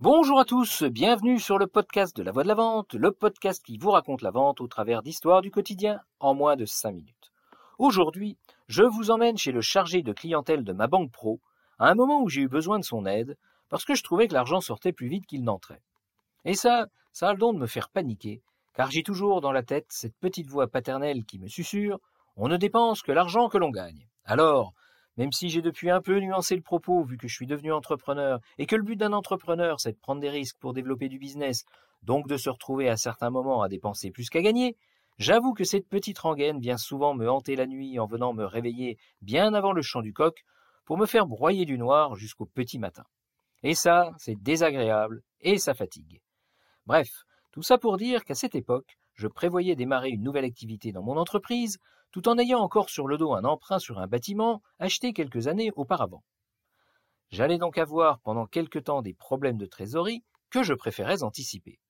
Bonjour à tous, bienvenue sur le podcast de la voix de la vente, le podcast qui vous raconte la vente au travers d'histoires du quotidien en moins de 5 minutes. Aujourd'hui, je vous emmène chez le chargé de clientèle de ma banque pro, à un moment où j'ai eu besoin de son aide, parce que je trouvais que l'argent sortait plus vite qu'il n'entrait. Et ça, ça a le don de me faire paniquer, car j'ai toujours dans la tête cette petite voix paternelle qui me susurre On ne dépense que l'argent que l'on gagne. Alors, même si j'ai depuis un peu nuancé le propos, vu que je suis devenu entrepreneur, et que le but d'un entrepreneur, c'est de prendre des risques pour développer du business, donc de se retrouver à certains moments à dépenser plus qu'à gagner, j'avoue que cette petite rengaine vient souvent me hanter la nuit en venant me réveiller bien avant le chant du coq, pour me faire broyer du noir jusqu'au petit matin. Et ça, c'est désagréable, et ça fatigue. Bref, tout ça pour dire qu'à cette époque, je prévoyais démarrer une nouvelle activité dans mon entreprise, tout en ayant encore sur le dos un emprunt sur un bâtiment acheté quelques années auparavant. J'allais donc avoir pendant quelque temps des problèmes de trésorerie que je préférais anticiper.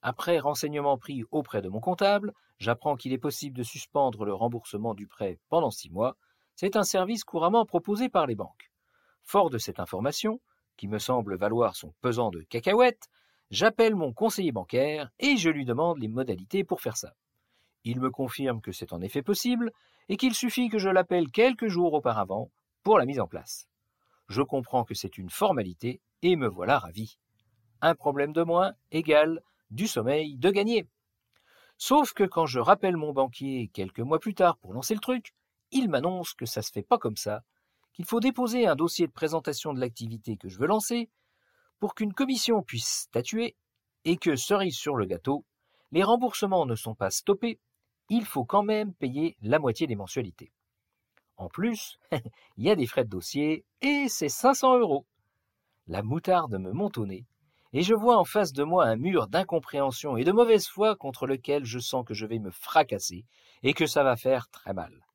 Après renseignement pris auprès de mon comptable, j'apprends qu'il est possible de suspendre le remboursement du prêt pendant six mois. C'est un service couramment proposé par les banques. Fort de cette information, qui me semble valoir son pesant de cacahuètes, j'appelle mon conseiller bancaire et je lui demande les modalités pour faire ça. Il me confirme que c'est en effet possible et qu'il suffit que je l'appelle quelques jours auparavant pour la mise en place. Je comprends que c'est une formalité et me voilà ravi. Un problème de moins égale du sommeil de gagner. Sauf que quand je rappelle mon banquier quelques mois plus tard pour lancer le truc, il m'annonce que ça se fait pas comme ça, qu'il faut déposer un dossier de présentation de l'activité que je veux lancer pour qu'une commission puisse statuer et que, cerise sur le gâteau, les remboursements ne sont pas stoppés il faut quand même payer la moitié des mensualités. En plus, il y a des frais de dossier et c'est 500 euros. La moutarde me monte au nez et je vois en face de moi un mur d'incompréhension et de mauvaise foi contre lequel je sens que je vais me fracasser et que ça va faire très mal.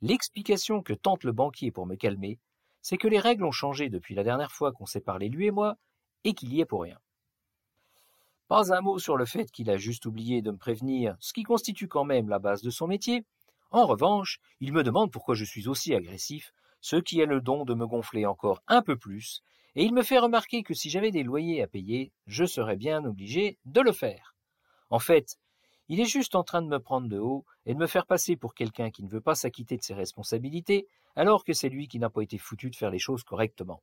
L'explication que tente le banquier pour me calmer, c'est que les règles ont changé depuis la dernière fois qu'on s'est parlé lui et moi et qu'il y est pour rien. Pas un mot sur le fait qu'il a juste oublié de me prévenir, ce qui constitue quand même la base de son métier. En revanche, il me demande pourquoi je suis aussi agressif, ce qui a le don de me gonfler encore un peu plus, et il me fait remarquer que si j'avais des loyers à payer, je serais bien obligé de le faire. En fait, il est juste en train de me prendre de haut et de me faire passer pour quelqu'un qui ne veut pas s'acquitter de ses responsabilités, alors que c'est lui qui n'a pas été foutu de faire les choses correctement.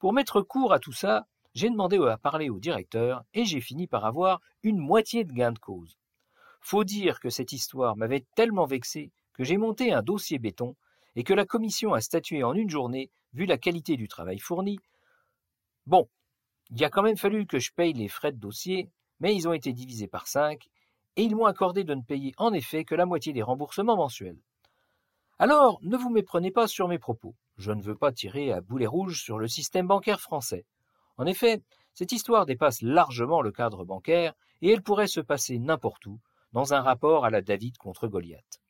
Pour mettre court à tout ça, j'ai demandé à parler au directeur et j'ai fini par avoir une moitié de gain de cause. Faut dire que cette histoire m'avait tellement vexé que j'ai monté un dossier béton et que la commission a statué en une journée vu la qualité du travail fourni. Bon, il a quand même fallu que je paye les frais de dossier, mais ils ont été divisés par cinq et ils m'ont accordé de ne payer en effet que la moitié des remboursements mensuels. Alors, ne vous méprenez pas sur mes propos. Je ne veux pas tirer à boulet rouge sur le système bancaire français. En effet, cette histoire dépasse largement le cadre bancaire et elle pourrait se passer n'importe où, dans un rapport à la David contre Goliath.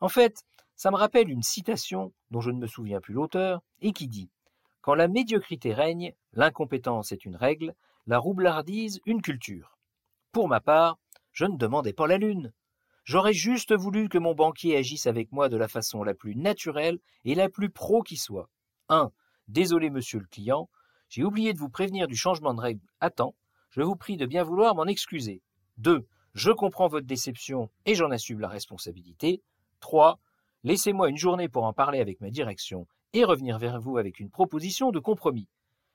En fait, ça me rappelle une citation dont je ne me souviens plus l'auteur et qui dit Quand la médiocrité règne, l'incompétence est une règle, la roublardise une culture. Pour ma part, je ne demandais pas la lune. J'aurais juste voulu que mon banquier agisse avec moi de la façon la plus naturelle et la plus pro qui soit. 1. Désolé, monsieur le client, j'ai oublié de vous prévenir du changement de règle à temps. Je vous prie de bien vouloir m'en excuser. 2. Je comprends votre déception et j'en assume la responsabilité. 3. Laissez-moi une journée pour en parler avec ma direction et revenir vers vous avec une proposition de compromis.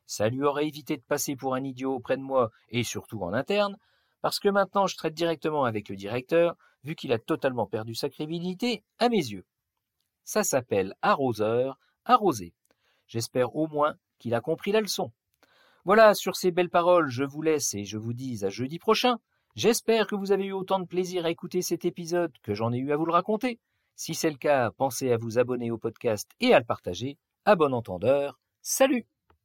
Ça lui aurait évité de passer pour un idiot auprès de moi et surtout en interne, parce que maintenant je traite directement avec le directeur, vu qu'il a totalement perdu sa crédibilité à mes yeux. Ça s'appelle arroseur, arrosé. J'espère au moins qu'il a compris la leçon. Voilà, sur ces belles paroles, je vous laisse et je vous dis à jeudi prochain. J'espère que vous avez eu autant de plaisir à écouter cet épisode que j'en ai eu à vous le raconter. Si c'est le cas, pensez à vous abonner au podcast et à le partager. À bon entendeur. Salut